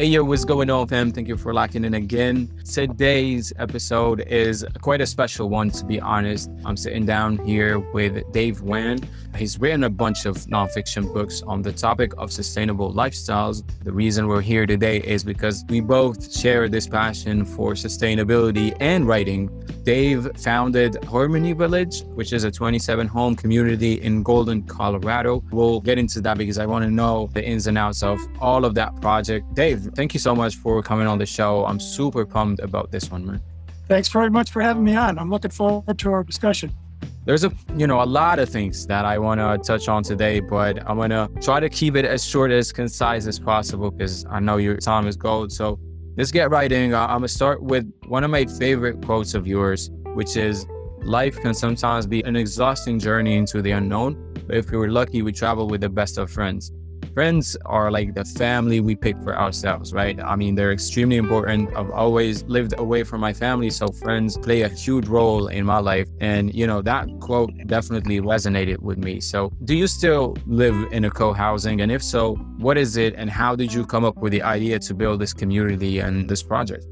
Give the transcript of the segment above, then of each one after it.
Hey, yo, what's going on, fam? Thank you for locking in again. Today's episode is quite a special one, to be honest. I'm sitting down here with Dave Wann. He's written a bunch of nonfiction books on the topic of sustainable lifestyles. The reason we're here today is because we both share this passion for sustainability and writing. Dave founded Harmony Village, which is a 27 home community in Golden, Colorado. We'll get into that because I want to know the ins and outs of all of that project. Dave, thank you so much for coming on the show. I'm super pumped about this one, man. Thanks very much for having me on. I'm looking forward to our discussion. There's a you know a lot of things that I want to touch on today, but I'm gonna try to keep it as short as concise as possible because I know your time is gold. So let's get right in. I'm gonna start with one of my favorite quotes of yours, which is, "Life can sometimes be an exhausting journey into the unknown, but if we were lucky, we travel with the best of friends." Friends are like the family we pick for ourselves, right? I mean, they're extremely important. I've always lived away from my family, so friends play a huge role in my life. And, you know, that quote definitely resonated with me. So, do you still live in a co housing? And if so, what is it? And how did you come up with the idea to build this community and this project?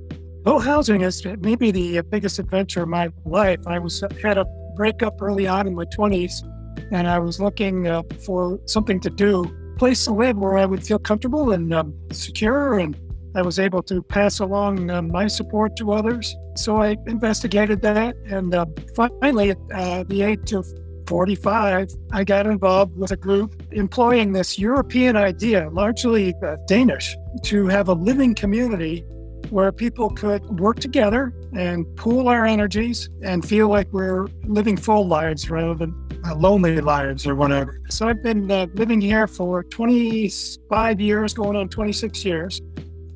Co-housing is maybe the biggest adventure of my life. I was had a breakup early on in my 20s, and I was looking uh, for something to do place to live where I would feel comfortable and um, secure, and I was able to pass along uh, my support to others. So I investigated that, and uh, finally, at the age of 45, I got involved with a group employing this European idea, largely uh, Danish, to have a living community where people could work together and pool our energies and feel like we're living full lives rather than lonely lives or whatever. So I've been uh, living here for 25 years, going on 26 years.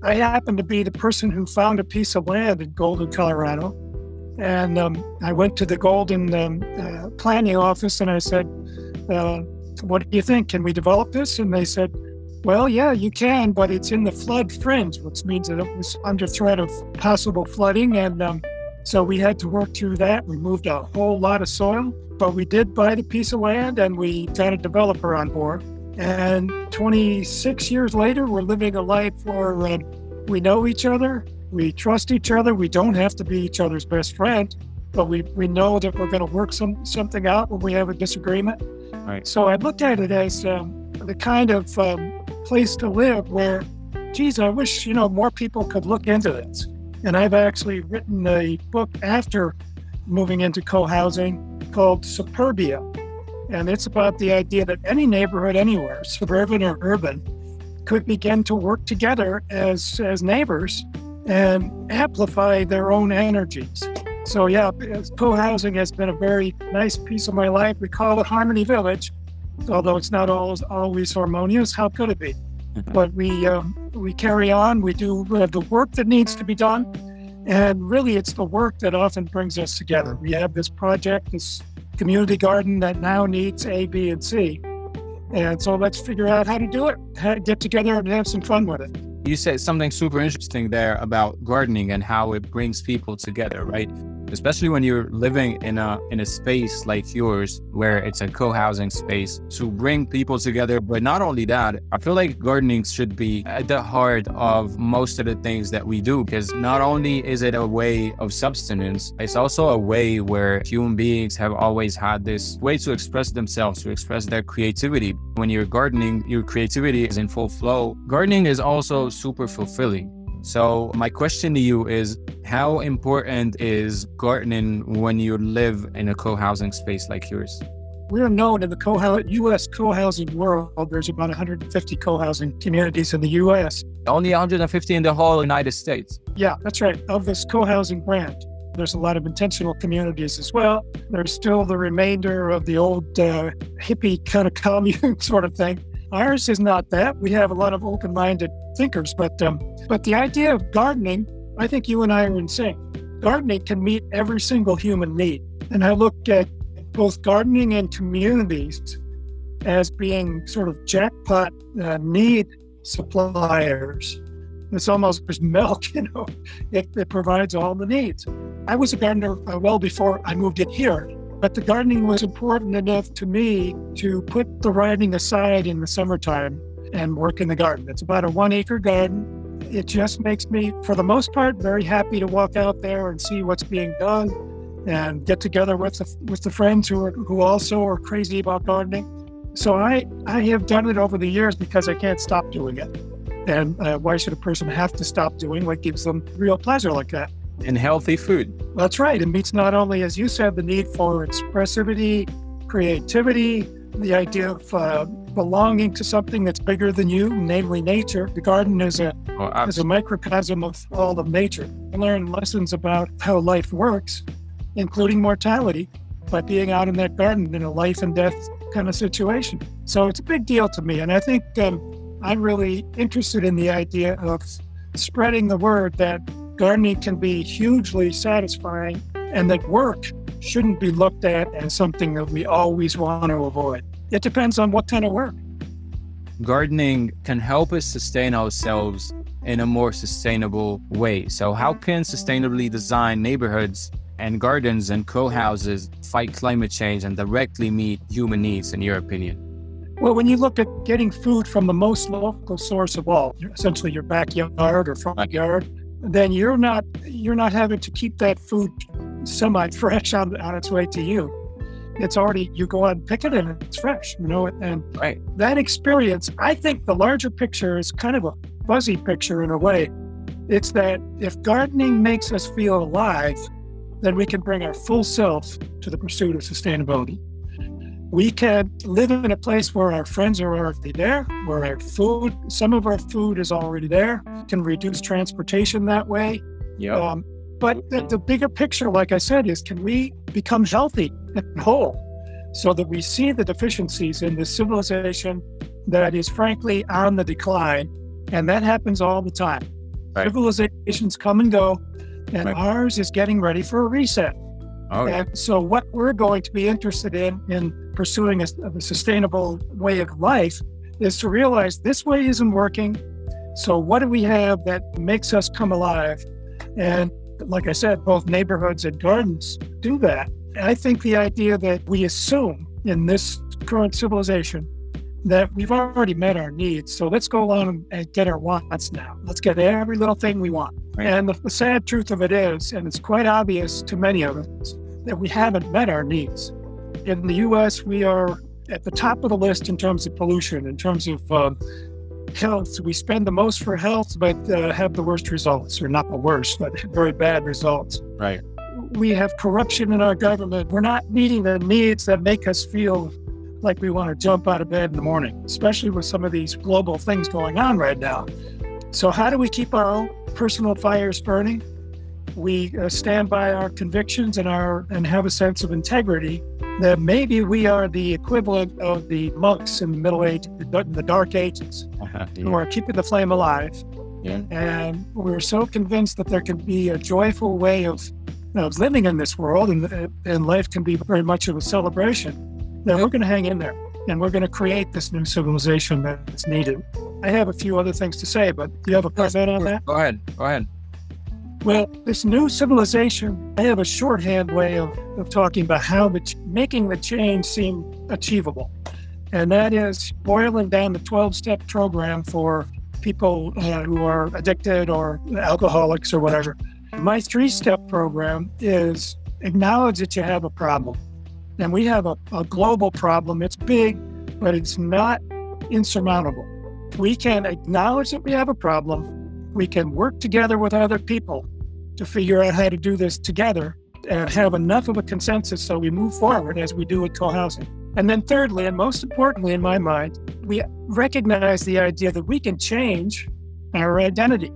I happen to be the person who found a piece of land in Golden, Colorado. And um, I went to the Golden um, uh, planning office and I said, uh, What do you think? Can we develop this? And they said, well, yeah, you can, but it's in the flood fringe, which means that it was under threat of possible flooding. And um, so we had to work through that. We moved a whole lot of soil, but we did buy the piece of land and we got a developer on board. And 26 years later, we're living a life where uh, we know each other, we trust each other, we don't have to be each other's best friend, but we, we know that we're going to work some something out when we have a disagreement. Right. So I looked at it as um, the kind of um, place to live where, geez, I wish, you know, more people could look into this. And I've actually written a book after moving into co housing called Superbia. And it's about the idea that any neighborhood anywhere, suburban or urban, could begin to work together as, as neighbors and amplify their own energies. So, yeah, co housing has been a very nice piece of my life. We call it Harmony Village although it's not always always harmonious. How could it be? But we um, we carry on. We do the work that needs to be done, and really, it's the work that often brings us together. We have this project, this community garden that now needs A, B, and C, and so let's figure out how to do it. How to get together and have some fun with it. You said something super interesting there about gardening and how it brings people together, right? Especially when you're living in a in a space like yours where it's a co-housing space to bring people together. But not only that i feel like gardening should be at the heart of most of the things that we do because not only is it a way of subsistence it's also a way where human beings have always had this way to express themselves to express their creativity. When you're gardening your creativity is in full flow. Gardening is also super fulfilling so, my question to you is how important is gardening when you live in a co housing space like yours? We're known in the co U.S. co housing world. There's about 150 co housing communities in the U.S. Only 150 in the whole United States. Yeah, that's right. Of this co housing brand. There's a lot of intentional communities as well. There's still the remainder of the old uh, hippie kind of commune sort of thing. Ours is not that. We have a lot of open-minded thinkers, but um, but the idea of gardening, I think you and I are in sync. Gardening can meet every single human need, and I look at both gardening and communities as being sort of jackpot uh, need suppliers. It's almost as milk, you know. It, it, provides all the needs. I was a gardener uh, well before I moved in here, but the gardening was important enough to me to put the writing aside in the summertime and work in the garden. It's about a one acre garden. it just makes me, for the most part, very happy to walk out there and see what's being done and get together with the, with the friends who are, who also are crazy about gardening. So I, I have done it over the years because I can't stop doing it. And uh, why should a person have to stop doing what gives them real pleasure like that? And healthy food. That's right. It meets not only, as you said, the need for expressivity, creativity, the idea of uh, belonging to something that's bigger than you, namely nature. The garden is a oh, is a microcosm of all of nature. I learn lessons about how life works, including mortality, by being out in that garden in a life and death kind of situation. So it's a big deal to me, and I think um, I'm really interested in the idea of spreading the word that gardening can be hugely satisfying and that work shouldn't be looked at as something that we always want to avoid. It depends on what kind of work. Gardening can help us sustain ourselves in a more sustainable way. So, how can sustainably designed neighborhoods and gardens and co houses fight climate change and directly meet human needs, in your opinion? Well, when you look at getting food from the most local source of all, essentially your backyard or front yard, then you're not you're not having to keep that food semi fresh on, on its way to you. It's already you go out and pick it and it's fresh, you know. And right. that experience, I think the larger picture is kind of a fuzzy picture in a way. It's that if gardening makes us feel alive, then we can bring our full self to the pursuit of sustainability. We can live in a place where our friends are already there, where our food, some of our food is already there, can reduce transportation that way. Yeah. Um, but the, the bigger picture, like I said, is can we become healthy and whole so that we see the deficiencies in this civilization that is frankly on the decline? And that happens all the time. Right. Civilizations come and go, and right. ours is getting ready for a reset. Oh, yeah. And so, what we're going to be interested in in pursuing a, a sustainable way of life is to realize this way isn't working. So, what do we have that makes us come alive? And like I said, both neighborhoods and gardens do that. I think the idea that we assume in this current civilization that we've already met our needs. So let's go along and get our wants now. Let's get every little thing we want. Right. And the, the, sad truth of it is, and it's quite obvious to many of us, that we haven't met our needs. In the US, we are at the top of the list in terms of pollution, in terms of uh, health. We spend the most for health, but uh, have the worst results, or not the worst, but very bad results. Right. We have corruption in our government. We're not meeting the needs that make us feel like we want to jump out of bed in the morning, especially with some of these global things going on right now. So, how do we keep our own personal fires burning? We uh, stand by our convictions and our and have a sense of integrity that maybe we are the equivalent of the monks in the Middle Age, the, the Dark Ages, uh-huh, yeah. who are keeping the flame alive. Yeah. And we're so convinced that there can be a joyful way of, of living in this world, and, and life can be very much of a celebration, that we're going to hang in there and we're going to create this new civilization that's needed. I have a few other things to say, but do you have a comment on that? Go ahead. Go ahead. Well, this new civilization, I have a shorthand way of, of talking about how the making the change seem achievable. And that is boiling down the 12 step program for people uh, who are addicted or alcoholics or whatever. My three step program is acknowledge that you have a problem. And we have a, a global problem. It's big, but it's not insurmountable. We can acknowledge that we have a problem. We can work together with other people to figure out how to do this together and have enough of a consensus so we move forward as we do with co-housing. And then thirdly, and most importantly in my mind, we recognize the idea that we can change our identity.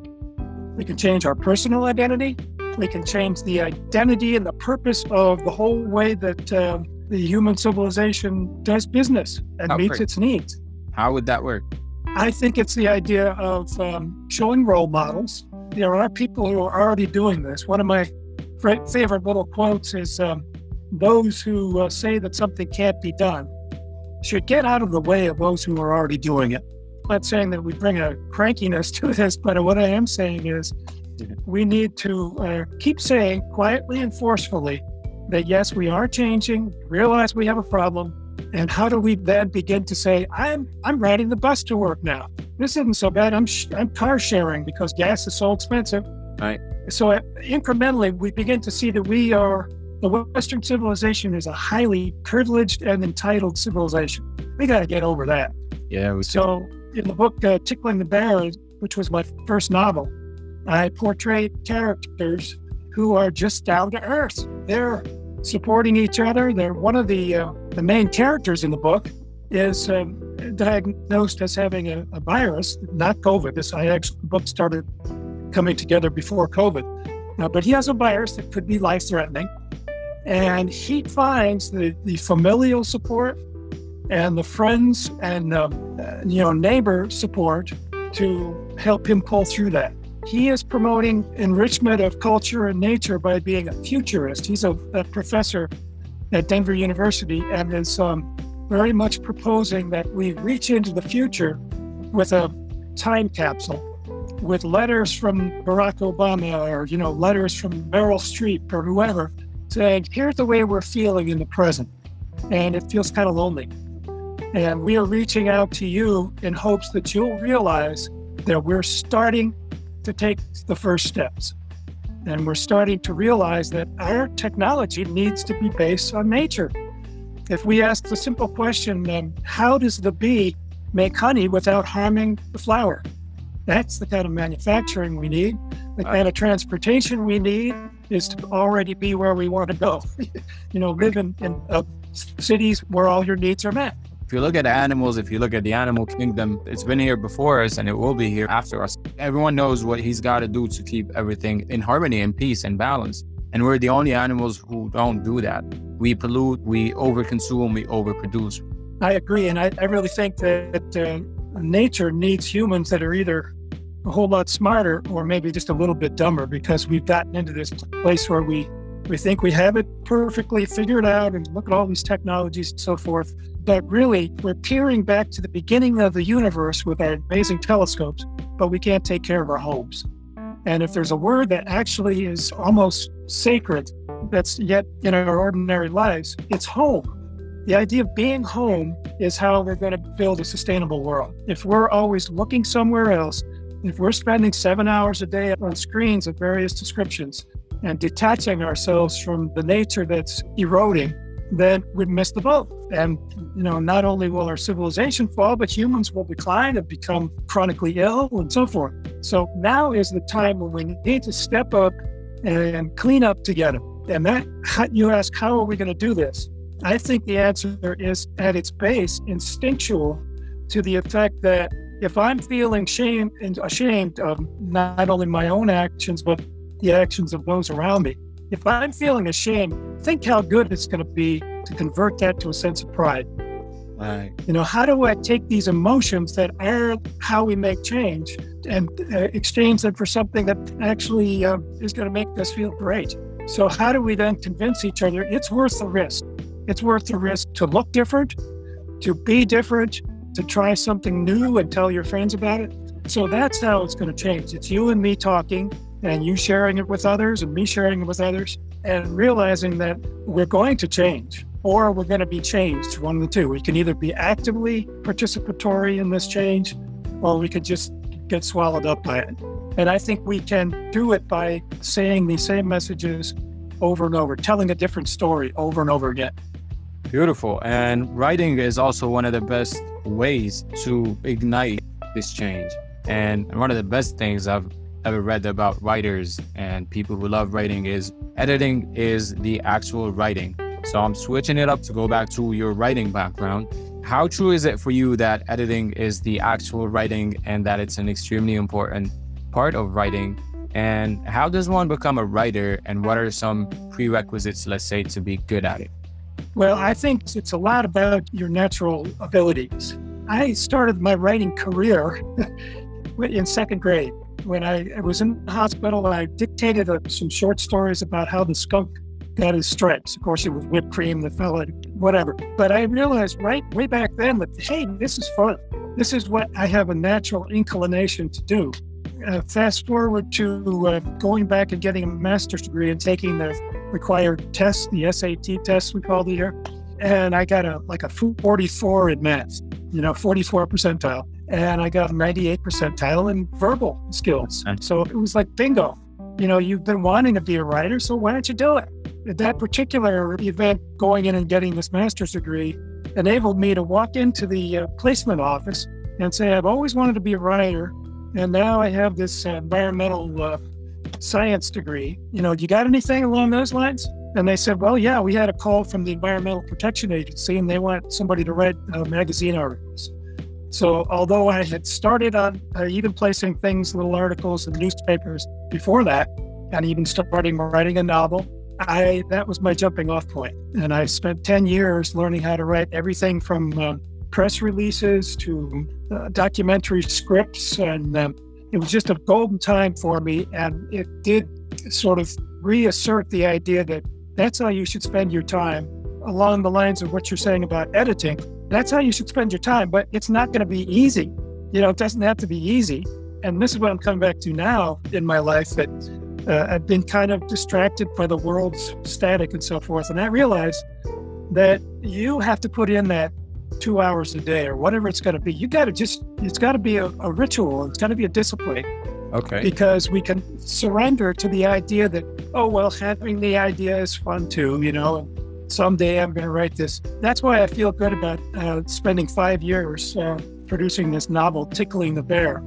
We can change our personal identity. We can change the identity and the purpose of the whole way that uh, the human civilization does business and How meets great. its needs. How would that work? I think it's the idea of um, showing role models there are people who are already doing this. One of my favorite little quotes is um, those who uh, say that something can't be done should get out of the way of those who are already doing it. I'm not saying that we bring a crankiness to this, but what I am saying is we need to uh, keep saying quietly and forcefully that yes, we are changing, realize we have a problem, And how do we then begin to say, I'm I'm riding the bus to work now. This isn't so bad. I'm sh- I'm car sharing because gas is so expensive. Right. So uh, incrementally, we begin to see that we are the Western civilization is a highly privileged and entitled civilization. We got to get over that. Yeah. We So in the book uh, Tickling the Bear, which was my first novel, I portrayed characters who are just down to earth. They're supporting each other. They're one of the uh, the main characters in the book is um, diagnosed as having a, a virus, not COVID. This I actually book started coming together before COVID, uh, but he has a virus that could be life threatening, and he finds the the familial support and the friends and uh, uh, you know neighbor support to help him pull through that. He is promoting enrichment of culture and nature by being a futurist. He's a, a professor at Denver University and is um, very much proposing that we reach into the future with a time capsule, with letters from Barack Obama or you know letters from Meryl Streep or whoever, saying, "Here's the way we're feeling in the present," and it feels kind of lonely. And we are reaching out to you in hopes that you'll realize that we're starting to take the first steps. And we're starting to realize that our technology needs to be based on nature. If we ask the simple question, then how does the bee make honey without harming the flower? That's the kind of manufacturing we need. The kind of transportation we need is to already be where we want to go. you know, live in, in uh, cities where all your needs are met. If you look at animals, if you look at the animal kingdom, it's been here before us and it will be here after us. Everyone knows what he's got to do to keep everything in harmony and peace and balance. And we're the only animals who don't do that. We pollute, we overconsume, we overproduce. I agree. And I, I really think that uh, nature needs humans that are either a whole lot smarter or maybe just a little bit dumber because we've gotten into this place where we, we think we have it perfectly figured out and look at all these technologies and so forth. But really, we're peering back to the beginning of the universe with our amazing telescopes, but we can't take care of our homes. And if there's a word that actually is almost sacred that's yet in our ordinary lives, it's home. The idea of being home is how we're going to build a sustainable world. If we're always looking somewhere else, if we're spending seven hours a day on screens of various descriptions and detaching ourselves from the nature that's eroding, then we'd miss the boat. And, you know, not only will our civilization fall, but humans will decline and become chronically ill and so forth. So now is the time when we need to step up and clean up together. And that, you ask, how are we going to do this? I think the answer is at its base instinctual to the effect that if I'm feeling shame and ashamed of not only my own actions, but the actions of those around me, if I'm feeling ashamed, think how good it's going to be to convert that to a sense of pride. Right. You know, how do I take these emotions that are how we make change and uh, exchange them for something that actually uh, is going to make us feel great? So, how do we then convince each other it's worth the risk? It's worth the risk to look different, to be different, to try something new and tell your friends about it. So, that's how it's going to change. It's you and me talking, and you sharing it with others, and me sharing it with others, and realizing that we're going to change or we're going to be changed. One of the two. We can either be actively participatory in this change, or we could just get swallowed up by it. And I think we can do it by saying the same messages over and over, telling a different story over and over again. Beautiful. And writing is also one of the best ways to ignite this change. And one of the best things I've ever read about writers and people who love writing is editing is the actual writing. So I'm switching it up to go back to your writing background. How true is it for you that editing is the actual writing and that it's an extremely important part of writing? And how does one become a writer? And what are some prerequisites, let's say, to be good at it? Well, I think it's a lot about your natural abilities. I started my writing career in second grade when I was in the hospital. I dictated uh, some short stories about how the skunk got his stripes. Of course, it was whipped cream that fell whatever. But I realized right way back then that, hey, this is fun. This is what I have a natural inclination to do. Uh, fast forward to uh, going back and getting a master's degree and taking the required tests, the SAT tests we call the year. and I got a like a 44 in math, you know, 44 percentile, and I got a 98 percentile in verbal skills. So it was like bingo. You know, you've been wanting to be a writer, so why don't you do it? That particular event, going in and getting this master's degree, enabled me to walk into the uh, placement office and say, I've always wanted to be a writer, and now I have this uh, environmental uh, science degree. You know, do you got anything along those lines? And they said, well, yeah, we had a call from the Environmental Protection Agency and they want somebody to write uh, magazine articles. So, although I had started on uh, even placing things, little articles in newspapers before that, and even starting writing a novel, I that was my jumping off point. And I spent 10 years learning how to write everything from uh, press releases to uh, documentary scripts. And um, it was just a golden time for me. And it did sort of reassert the idea that that's how you should spend your time along the lines of what you're saying about editing. That's how you should spend your time, but it's not going to be easy. You know, it doesn't have to be easy. And this is what I'm coming back to now in my life that uh, I've been kind of distracted by the world's static and so forth. And I realized that you have to put in that two hours a day or whatever it's going to be. You got to just, it's got to be a, a ritual. It's got to be a discipline. Okay. Because we can surrender to the idea that, oh, well, having the idea is fun too, you know, someday I'm going to write this. That's why I feel good about uh, spending five years uh, producing this novel, Tickling the Bear,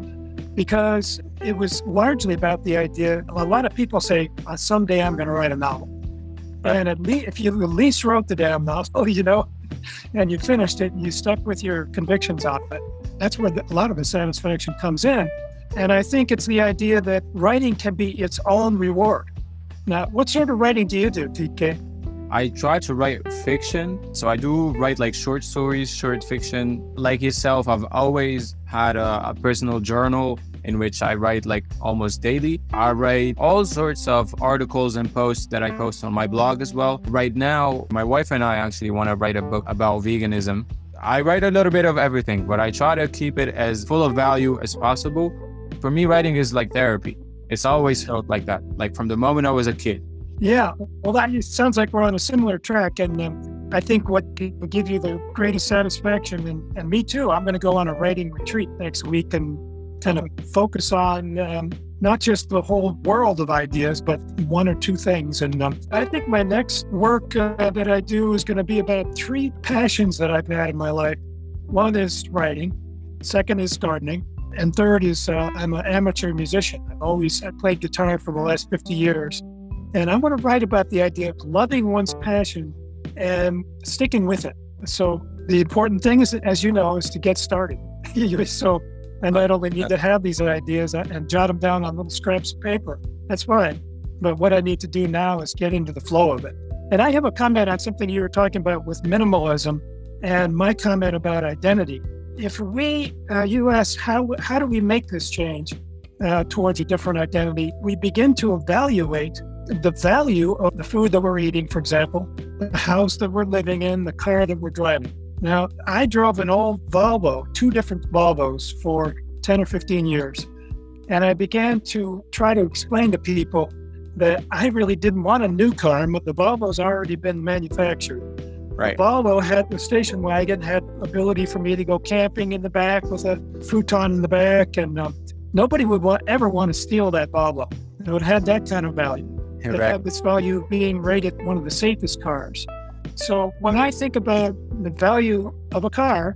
because it was largely about the idea. A lot of people say, uh, someday I'm going to write a novel. Right. And at least, if you at least wrote the damn novel, you know, and you finished it, and you stuck with your convictions on it. That's where the, a lot of the satisfaction comes in. And I think it's the idea that writing can be its own reward. Now, what sort of writing do you do, TK? I try to write fiction. So I do write like short stories, short fiction. Like yourself, I've always had a, a, personal journal in which I write like almost daily. I write all sorts of articles and posts that I post on my blog as well. Right now, my wife and I actually want to write a book about veganism. I write a little bit of everything, but I try to keep it as full of value as possible for me, writing is like therapy. It's always felt like that, like from the moment I was a kid. Yeah. Well, that sounds like we're on a similar track. And um, I think what will give you the greatest satisfaction, and, and me too, I'm going to go on a writing retreat next week and kind of focus on um, not just the whole world of ideas, but one or two things. And um, I think my next work uh, that I do is going to be about three passions that I've had in my life. One is writing, second is gardening, and third is uh, I'm an amateur musician. I've always I played guitar for the last 50 years. And I want to write about the idea of loving one's passion and sticking with it. So the important thing is, as you know, is to get started. so I not only need to have these ideas and jot them down on little scraps of paper. That's fine. But what I need to do now is get into the flow of it. And I have a comment on something you were talking about with minimalism and my comment about identity if we, uh, you ask, how, how do we make this change uh, towards a different identity? We begin to evaluate the value of the food that we're eating, for example, the house that we're living in, the car that we're driving. Now, I drove an old Volvo, two different Volvos for 10 or 15 years. And I began to try to explain to people that I really didn't want a new car, but the Volvo's already been manufactured. Right. Volvo had the station wagon, had ability for me to go camping in the back with a futon in the back, and um, nobody would want, ever want to steal that Volvo. It had that kind of value. It have this value being rated one of the safest cars. So when I think about the value of a car,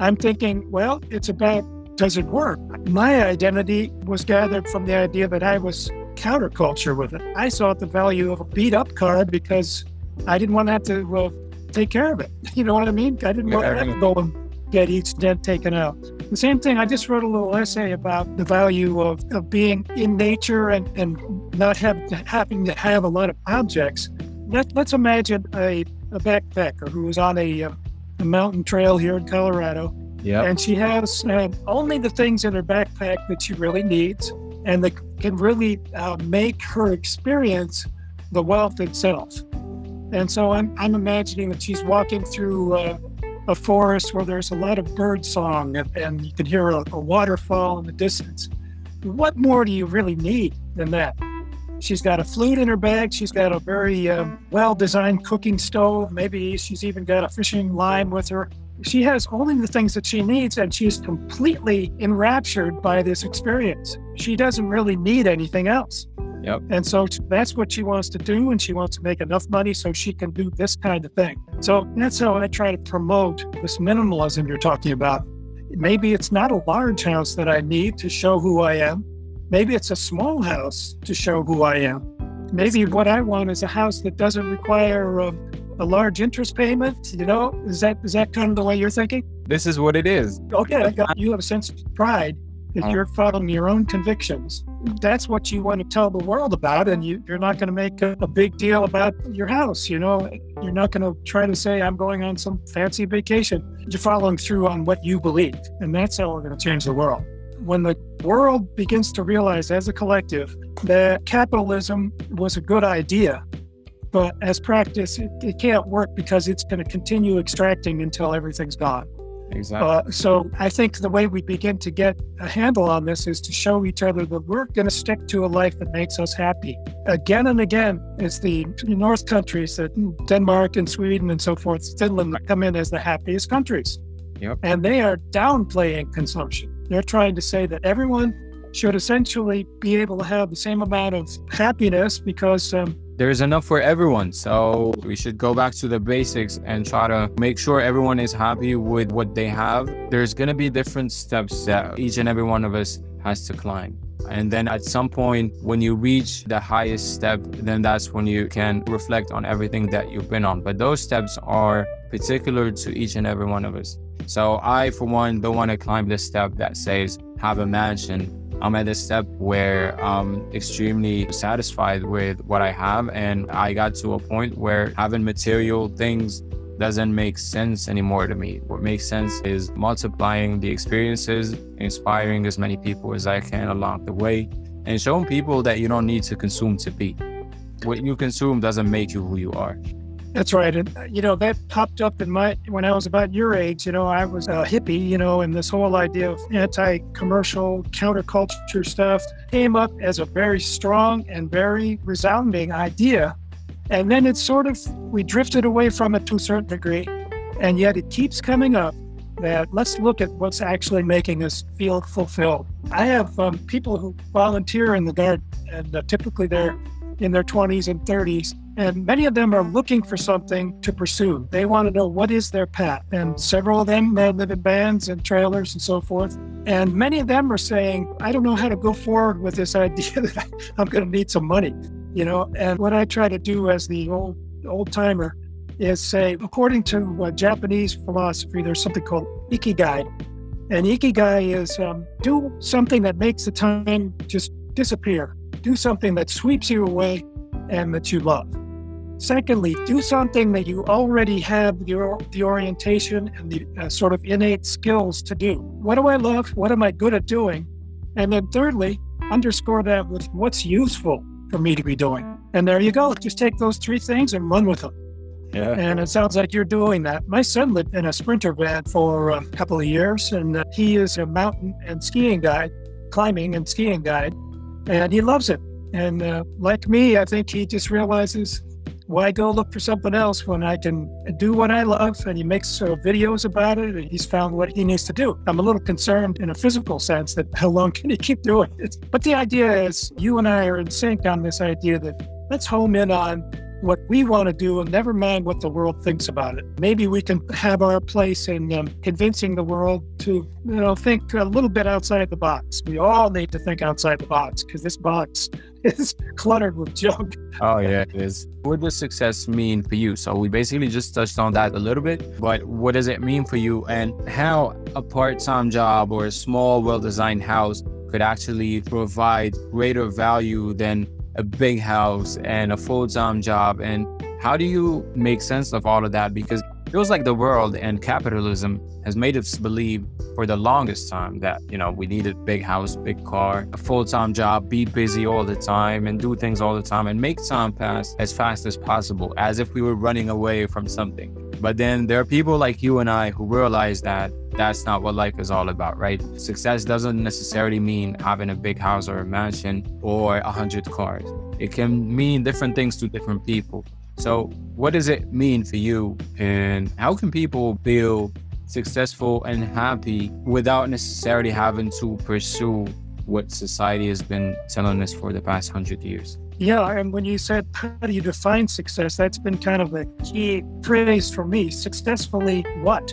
I'm thinking, well, it's about does it work? My identity was gathered from the idea that I was counterculture with it. I saw the value of a beat up car because I didn't want to have to uh, take care of it. You know what I mean? I didn't want to have to go and get each dent taken out. The same thing, I just wrote a little essay about the value of, of being in nature and, and not have, having to have a lot of objects. Let, let's imagine a, a backpacker who is on a, uh, a mountain trail here in Colorado. Yep. And she has uh, only the things in her backpack that she really needs and that can really uh, make her experience the wealth itself. And so I'm, I'm imagining that she's walking through uh, a forest where there's a lot of bird song and, and you can hear a, a, waterfall in the distance. What more do you really need than that? She's got a flute in her bag. She's got a very um, well designed cooking stove. Maybe she's even got a fishing line with her. She has only the things that she needs, and she's completely enraptured by this experience. She doesn't really need anything else. Yep. And so that's what she wants to do, and she wants to make enough money so she can do this kind of thing. So that's how I try to promote this minimalism you're talking about. Maybe it's not a large house that I need to show who I am. Maybe it's a small house to show who I am. Maybe what I want is a house that doesn't require a, a large interest payment. You know, is that is that kind of the way you're thinking? This is what it is. Okay, you have a sense of pride that you're following your own convictions. That's what you want to tell the world about, and you, are not going to make a, a, big deal about your house. You know, you're not going to try to say, I'm going on some fancy vacation. You're following through on what you believe, and that's how we're going to change the world. When the world begins to realize as a collective that capitalism was a good idea, but as practice, it, it can't work because it's going to continue extracting until everything's gone. Exactly. Uh, so I think the way we begin to get a handle on this is to show each other that we're going to stick to a life that makes us happy. Again and again, it's the North countries, that Denmark and Sweden and so forth, Finland come in as the happiest countries. Yep. And they are downplaying consumption. They're trying to say that everyone should essentially be able to have the same amount of happiness because um, there's enough for everyone. So we should go back to the basics and try to make sure everyone is happy with what they have. There's going to be different steps that each and every one of us has to climb. And then at some point, when you reach the highest step, then that's when you can reflect on everything that you've been on. But those steps are particular to each and every one of us. So I, for one, don't want to climb the step that says have a mansion I'm at a step where I'm extremely satisfied with what I have. And I got to a point where having material things doesn't make sense anymore to me. What makes sense is multiplying the experiences, inspiring as many people as I can along the way, and showing people that you don't need to consume to be. What you consume doesn't make you who you are. That's right. And, uh, you know, that popped up in my, when I was about your age, you know, I was a hippie, you know, and this whole idea of anti commercial counterculture stuff came up as a very strong and very resounding idea. And then it sort of, we drifted away from it to a certain degree. And yet it keeps coming up that let's look at what's actually making us feel fulfilled. I have um, people who volunteer in the garden, and uh, typically they're in their 20s and 30s and many of them are looking for something to pursue. They want to know what is their path. And several of them live in bands and trailers and so forth. And many of them are saying, I don't know how to go forward with this idea that I'm going to need some money. You know, and what I try to do as the old old timer is say, according to Japanese philosophy, there's something called ikigai. And ikigai is um, do something that makes the time just disappear. Do something that sweeps you away and that you love. Secondly, do something that you already have the, the orientation and the uh, sort of innate skills to do. What do I love? What am I good at doing? And then thirdly, underscore that with what's useful for me to be doing. And there you go. Just take those three things and run with them. Yeah. And it sounds like you're doing that. My son lived in a sprinter van for a couple of years, and uh, he is a mountain and skiing guide, climbing and skiing guide, and he loves it. And uh, like me, I think he just realizes why go look for something else when I can do what I love? And he makes uh, videos about it and he's found what he needs to do. I'm a little concerned in a physical sense that how long can he keep doing it? But the idea is you and I are in sync on this idea that let's home in on what we want to do and never mind what the world thinks about it. Maybe we can have our place in um, convincing the world to, you know, think a little bit outside the box. We all need to think outside the box because this box is cluttered with junk. Oh, yeah, it is. What does success mean for you? So we basically just touched on that a little bit, but what does it mean for you and how a part-time job or a small, well-designed house could actually provide greater value than a big house and a full-time job and how do you make sense of all of that because feels like the world and capitalism has made us believe for the longest time that you know we need a big house big car a full-time job be busy all the time and do things all the time and make time pass as fast as possible as if we were running away from something but then there are people like you and i who realize that that's not what life is all about, right? Success doesn't necessarily mean having a big house or a mansion or a hundred cars. it can mean different things to different people. So, what does it mean for you? And how can people feel successful and happy without necessarily having to pursue what society has been telling us for the past hundred years? Yeah, and when you said how do you define success, that's been kind of the key phrase for me. Successfully what?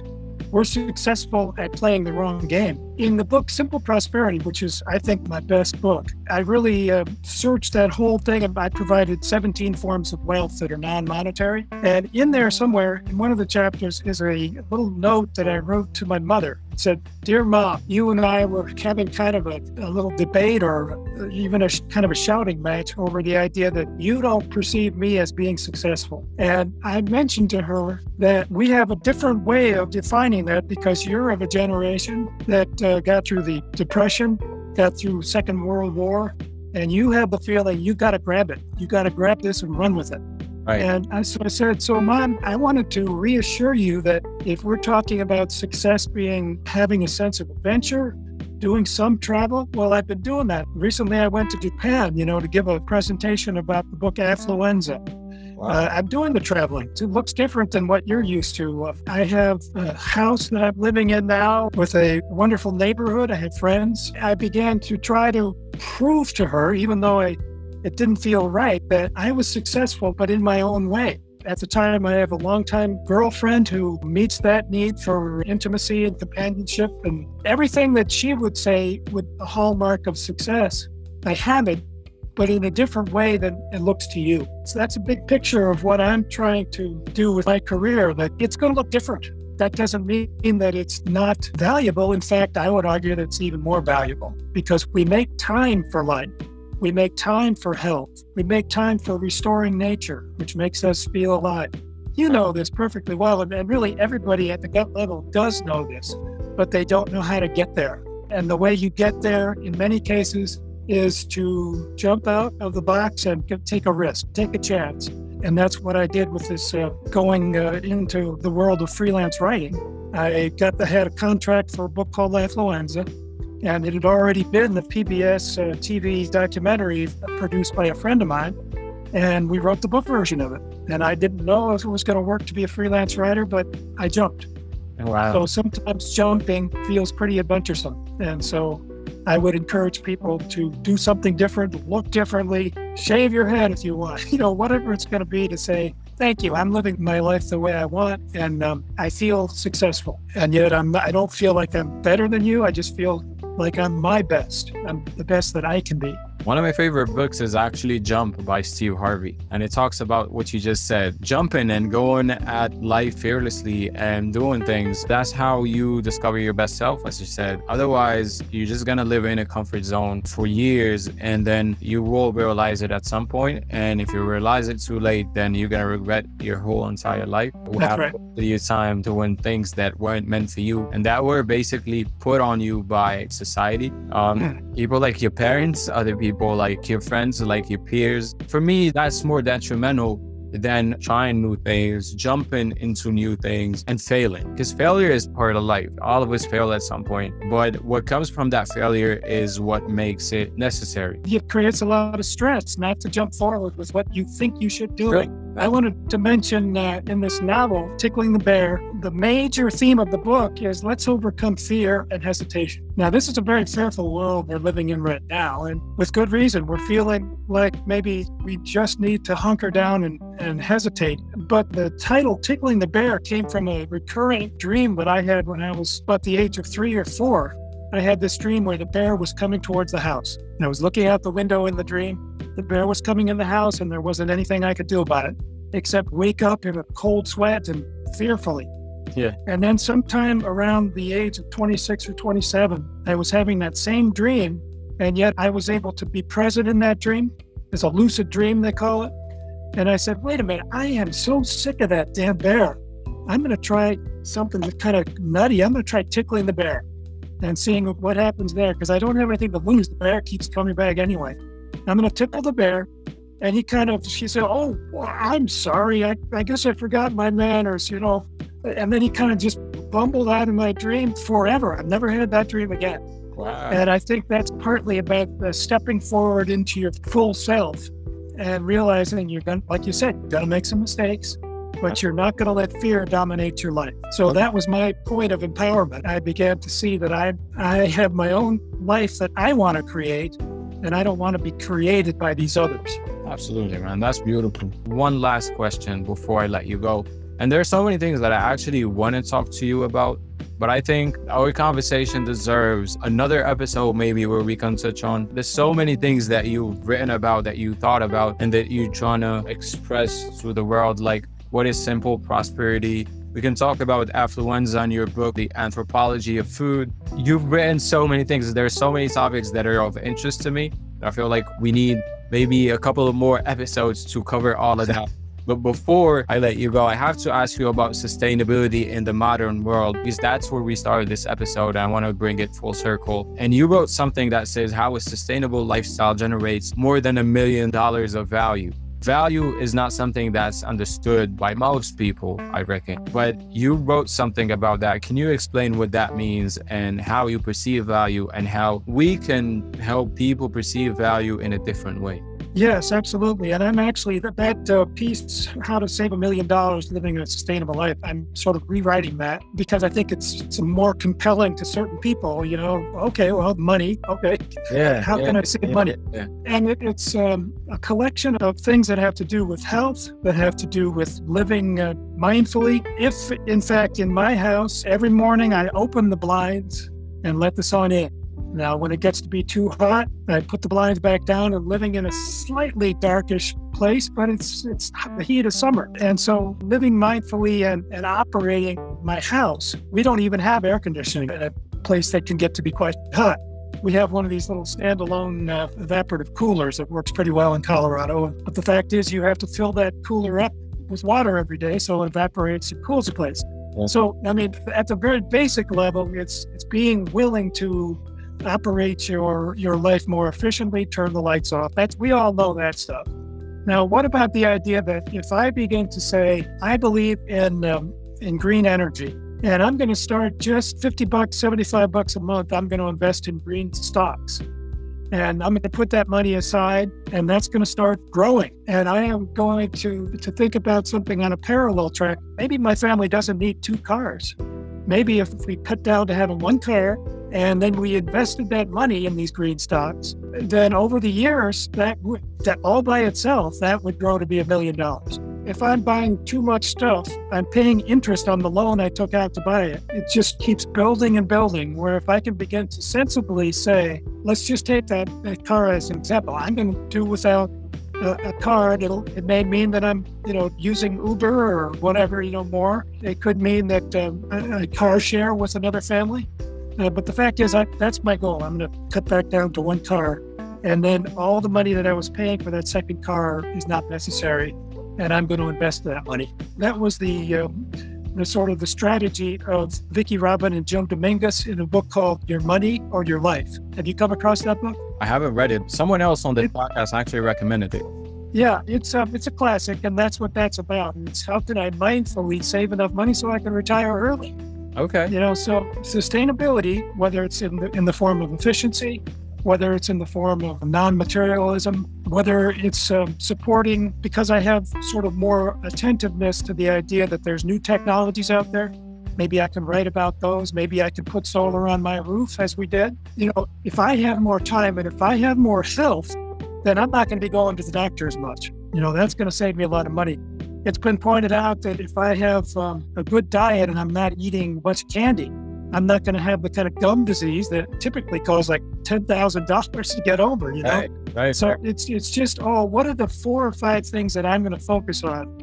We're successful at playing the wrong game. In the book Simple Prosperity, which is, I think, my best book, I really uh, searched that whole thing and I provided 17 forms of wealth that are non monetary. And in there, somewhere, in one of the chapters, is a little note that I wrote to my mother. It said, Dear Mom, you and I were having kind of a, a little debate or even a kind of a shouting match over the idea that you don't perceive me as being successful. And I mentioned to her that we have a different way of defining that because you're of a generation that uh, Uh, got through the Depression, got through Second World War, and you have the feeling you got to grab it. You got to grab this and run with it. Right. And I, so I said, so mom, I wanted to reassure you that if we're talking about success being having a sense of adventure, doing some travel? Well, I've been doing that. Recently, I went to Japan, you know, to give a presentation about the book Affluenza. Wow. Uh, I'm doing the traveling. It looks different than what you're used to. I have a house that I'm living in now with a wonderful neighborhood. I have friends. I began to try to prove to her, even though I, it didn't feel right, that I was successful, but in my own way. At the time, I have a longtime girlfriend who meets that need for intimacy and companionship and everything that she would say with the hallmark of success. I have it, but in a different way than it looks to you. So that's a big picture of what I'm trying to do with my career, that it's going to look different. That doesn't mean that it's not valuable. In fact, I would argue that it's even more valuable because we make time for life. We make time for health. We make time for restoring nature, which makes us feel alive. You know this perfectly well, and really everybody at the gut level does know this, but they don't know how to get there. And the way you get there, in many cases, is to jump out of the box and take a risk, take a chance. And that's what I did with this uh, going uh, into the world of freelance writing. I got the had a contract for a book called Affluenza, and it had already been the PBS uh, TV documentary produced by a friend of mine. And we wrote the book version of it. And I didn't know if it was going to work to be a freelance writer, but I jumped. Wow. So sometimes jumping feels pretty adventuresome. And so I would encourage people to do something different, look differently, shave your head if you want, you know, whatever it's going to be to say, thank you. I'm living my life the way I want, and um, I feel successful. And yet, I'm I don't feel like I'm better than you. I just feel like I'm my best. I'm the best that I can be. One of my favorite books is actually Jump by Steve Harvey. And it talks about what you just said jumping and going at life fearlessly and doing things. That's how you discover your best self, as you said. Otherwise, you're just going to live in a comfort zone for years and then you will realize it at some point. And if you realize it too late, then you're going to regret your whole entire life. That's right. Your time to win things that weren't meant for you and that were basically put on you by society. Um, hmm. people like your parents, other people people like your friends, like your peers. For me, that's more detrimental than trying new things, jumping into new things and failing. Because failure is part of life. All of us fail at some point. But what comes from that failure is what makes it necessary. It creates a lot of stress not to jump forward with what you think you should do. Really? I wanted to mention uh, in this novel, Tickling the Bear, the major theme of the book is let's overcome fear and hesitation. Now, this is a very fearful world we're living in right now, and with good reason. We're feeling like maybe we just need to hunker down and, and hesitate. But the title, Tickling the Bear, came from a recurring dream that I had when I was about the age of three or four. I had this dream where the bear was coming towards the house. And I was looking out the window in the dream. The bear was coming in the house, and there wasn't anything I could do about it except wake up in a cold sweat and fearfully. Yeah. And then sometime around the age of 26 or 27, I was having that same dream, and yet I was able to be present in that dream. It's a lucid dream, they call it. And I said, wait a minute, I am so sick of that damn bear. I'm going to try something that's kind of nutty. I'm going to try tickling the bear and seeing what happens there because I don't have anything to lose. The bear keeps coming back anyway. I'm going to tickle the bear. And he kind of, she said, Oh, well, I'm sorry. I, I guess I forgot my manners, you know. And then he kind of just bumbled out of my dream forever. I've never had that dream again. Wow. And I think that's partly about uh, stepping forward into your full self and realizing you're going to, like you said, going to make some mistakes, but you're not going to let fear dominate your life. So that was my point of empowerment. I began to see that I, I have my own life that I want to create, and I don't want to be created by these others. Absolutely, man. That's beautiful. One last question before I let you go. And there are so many things that I actually want to talk to you about, but I think our conversation deserves another episode, maybe where we can touch on. There's so many things that you've written about, that you thought about, and that you're trying to express to the world, like what is simple prosperity. We can talk about affluenza in your book, The Anthropology of Food. You've written so many things. There's so many topics that are of interest to me. I feel like we need maybe a couple of more episodes to cover all of that. But before I let you go, I have to ask you about sustainability in the modern world because that's where we started this episode. I want to bring it full circle. And you wrote something that says how a sustainable lifestyle generates more than a million dollars of value. Value is not something that's understood by most people, I reckon. But you wrote something about that. Can you explain what that means and how you perceive value and how we can help people perceive value in a different way? Yes, absolutely. And I'm actually that, that uh, piece, How to Save a Million Dollars Living a Sustainable Life, I'm sort of rewriting that because I think it's, it's more compelling to certain people. You know, okay, well, money, okay. Yeah. How yeah, can I save yeah, money? Yeah. And it, it's um, a collection of things that have to do with health, that have to do with living uh, mindfully. If, in fact, in my house, every morning I open the blinds and let the sun in. Now, when it gets to be too hot, I put the blinds back down and living in a slightly darkish place, but it's it's the heat of summer. And so living mindfully and, and operating my house, we don't even have air conditioning in a place that can get to be quite hot. We have one of these little standalone uh, evaporative coolers that works pretty well in Colorado. But the fact is, you have to fill that cooler up with water every day so it evaporates and cools the place. Yeah. So, I mean, at the very basic level, it's it's being willing to operate your your life more efficiently, turn the lights off. That's we all know that stuff. Now, what about the idea that if I begin to say I believe in um, in green energy, and I'm going to start just 50 bucks, 75 bucks a month, I'm going to invest in green stocks. And I'm going to put that money aside, and that's going to start growing. And I am going to to think about something on a parallel track. Maybe my family doesn't need two cars. Maybe if we cut down to having one car and then we invested that money in these green stocks, then over the years, that would, that all by itself, that would grow to be a million dollars. If I'm buying too much stuff, I'm paying interest on the loan I took out to buy it. It just keeps building and building. Where if I can begin to sensibly say, let's just take that, that car as an example, I'm going to do without a, a car. It'll it may mean that I'm you know using Uber or whatever you know more. It could mean that um, a, a car share with another family. Uh, but the fact is, I, that's my goal. I'm going to cut back down to one car. And then all the money that I was paying for that second car is not necessary. And I'm going to invest that money. That was the, uh, the sort of the strategy of Vicki Robin and Joe Dominguez in a book called Your Money or Your Life. Have you come across that book? I haven't read it. Someone else on the podcast actually recommended it. Yeah, it's a, it's a classic, and that's what that's about. It's how can I mindfully save enough money so I can retire early? Okay. You know, so sustainability, whether it's in the, in the form of efficiency, whether it's in the form of non-materialism, whether it's um, supporting, because I have sort of more attentiveness to the idea that there's new technologies out there. Maybe I can write about those. Maybe I can put solar on my roof as we did. You know, if I have more time and if I have more health, then I'm not going to be going to the doctor as much. You know, that's going to save me a lot of money. It's been pointed out that if I have um, a good diet and I'm not eating of candy, I'm not going to have the kind of gum disease that typically costs like ten thousand dollars to get over. You know, Right. Right. so it's it's just oh, what are the four or five things that I'm going to focus on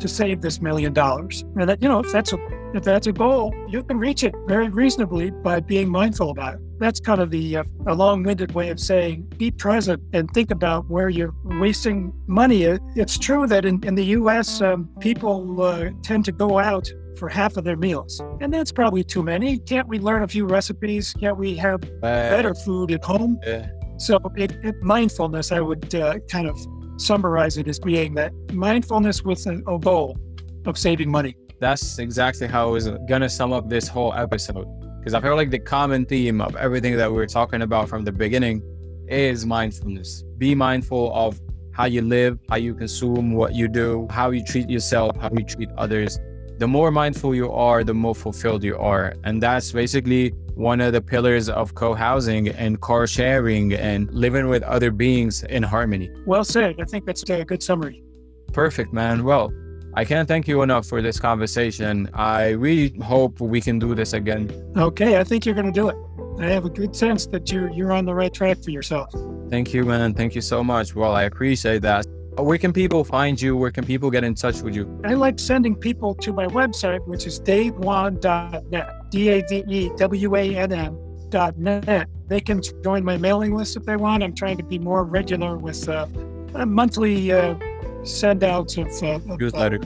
to save this million dollars? And that you know, if that's a if that's a goal, you can reach it very reasonably by being mindful about it. That's kind of the uh, a long-winded way of saying be present and think about where you're wasting money. It's true that in, in the U.S., um, people uh, tend to go out for half of their meals, and that's probably too many. Can't we learn a few recipes? Can't we have better food at home? Yeah. So, it, it, mindfulness, I would uh, kind of summarize it as being that mindfulness with a, goal of saving money. That's exactly how I was gonna sum up this whole episode. Because I feel like the common theme of everything that we are talking about from the beginning is mindfulness. Be mindful of how you live, how you consume what you do, how you treat yourself, how you treat others. The more mindful you are, the more fulfilled you are. And that's basically one of the pillars of co-housing and car sharing and living with other beings in harmony. Well said. I think that's a good summary. Perfect, man. Well, I can't thank you enough for this conversation. I really hope we can do this again. Okay, I think you're going to do it. I have a good sense that you're you're on the right track for yourself. Thank you, man. Thank you so much. Well, I appreciate that. Where can people find you? Where can people get in touch with you? I like sending people to my website, which is davewann.net, D A V E W A N N dot net. They can join my mailing list if they want. I'm trying to be more regular with uh, monthly uh, send outs of, uh, of newsletter.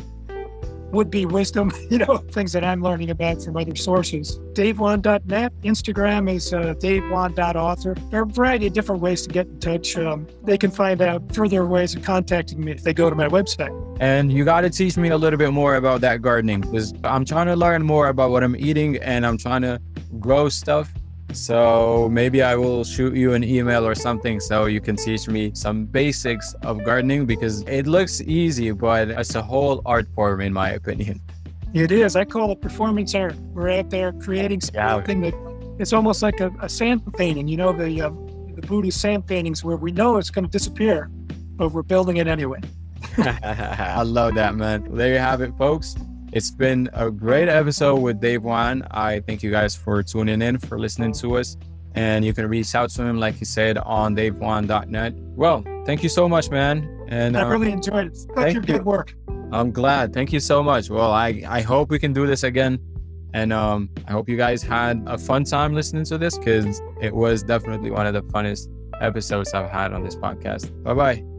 Would be wisdom, you know, things that I'm learning about from other sources. DaveWann.net. Instagram is uh, DaveWann.author. There are a variety of different ways to get in touch. Um, they can find out further ways of contacting me if they go to my website. And you got to teach me a little bit more about that gardening because I'm trying to learn more about what I'm eating and I'm trying to grow stuff so maybe I will shoot you an email or something so you can teach me some basics of gardening because it looks easy, but it's a whole art form in my opinion. It is. I call it performance art. We're out there creating something yeah. that it's almost like a, a sand painting. You know the uh, the Buddhist sand paintings where we know it's going to disappear, but we're building it anyway. I love that, man. There you have it, folks. It's been a great episode with Dave Wann. I thank you guys for tuning in, for listening to us. And you can reach out to him, like he said, on davewann.net. Well, thank you so much, man. And I uh, really enjoyed it. Thank you. good work. I'm glad. Thank you so much. Well, I, I hope we can do this again. And um, I hope you guys had a fun time listening to this because it was definitely one of the funnest episodes I've had on this podcast. Bye bye.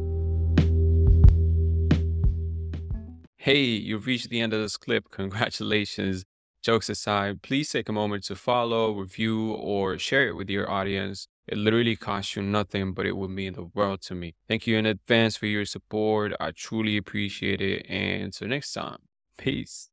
Hey, you've reached the end of this clip. Congratulations. Jokes aside, please take a moment to follow, review, or share it with your audience. It literally costs you nothing, but it would mean the world to me. Thank you in advance for your support. I truly appreciate it. And until next time, peace.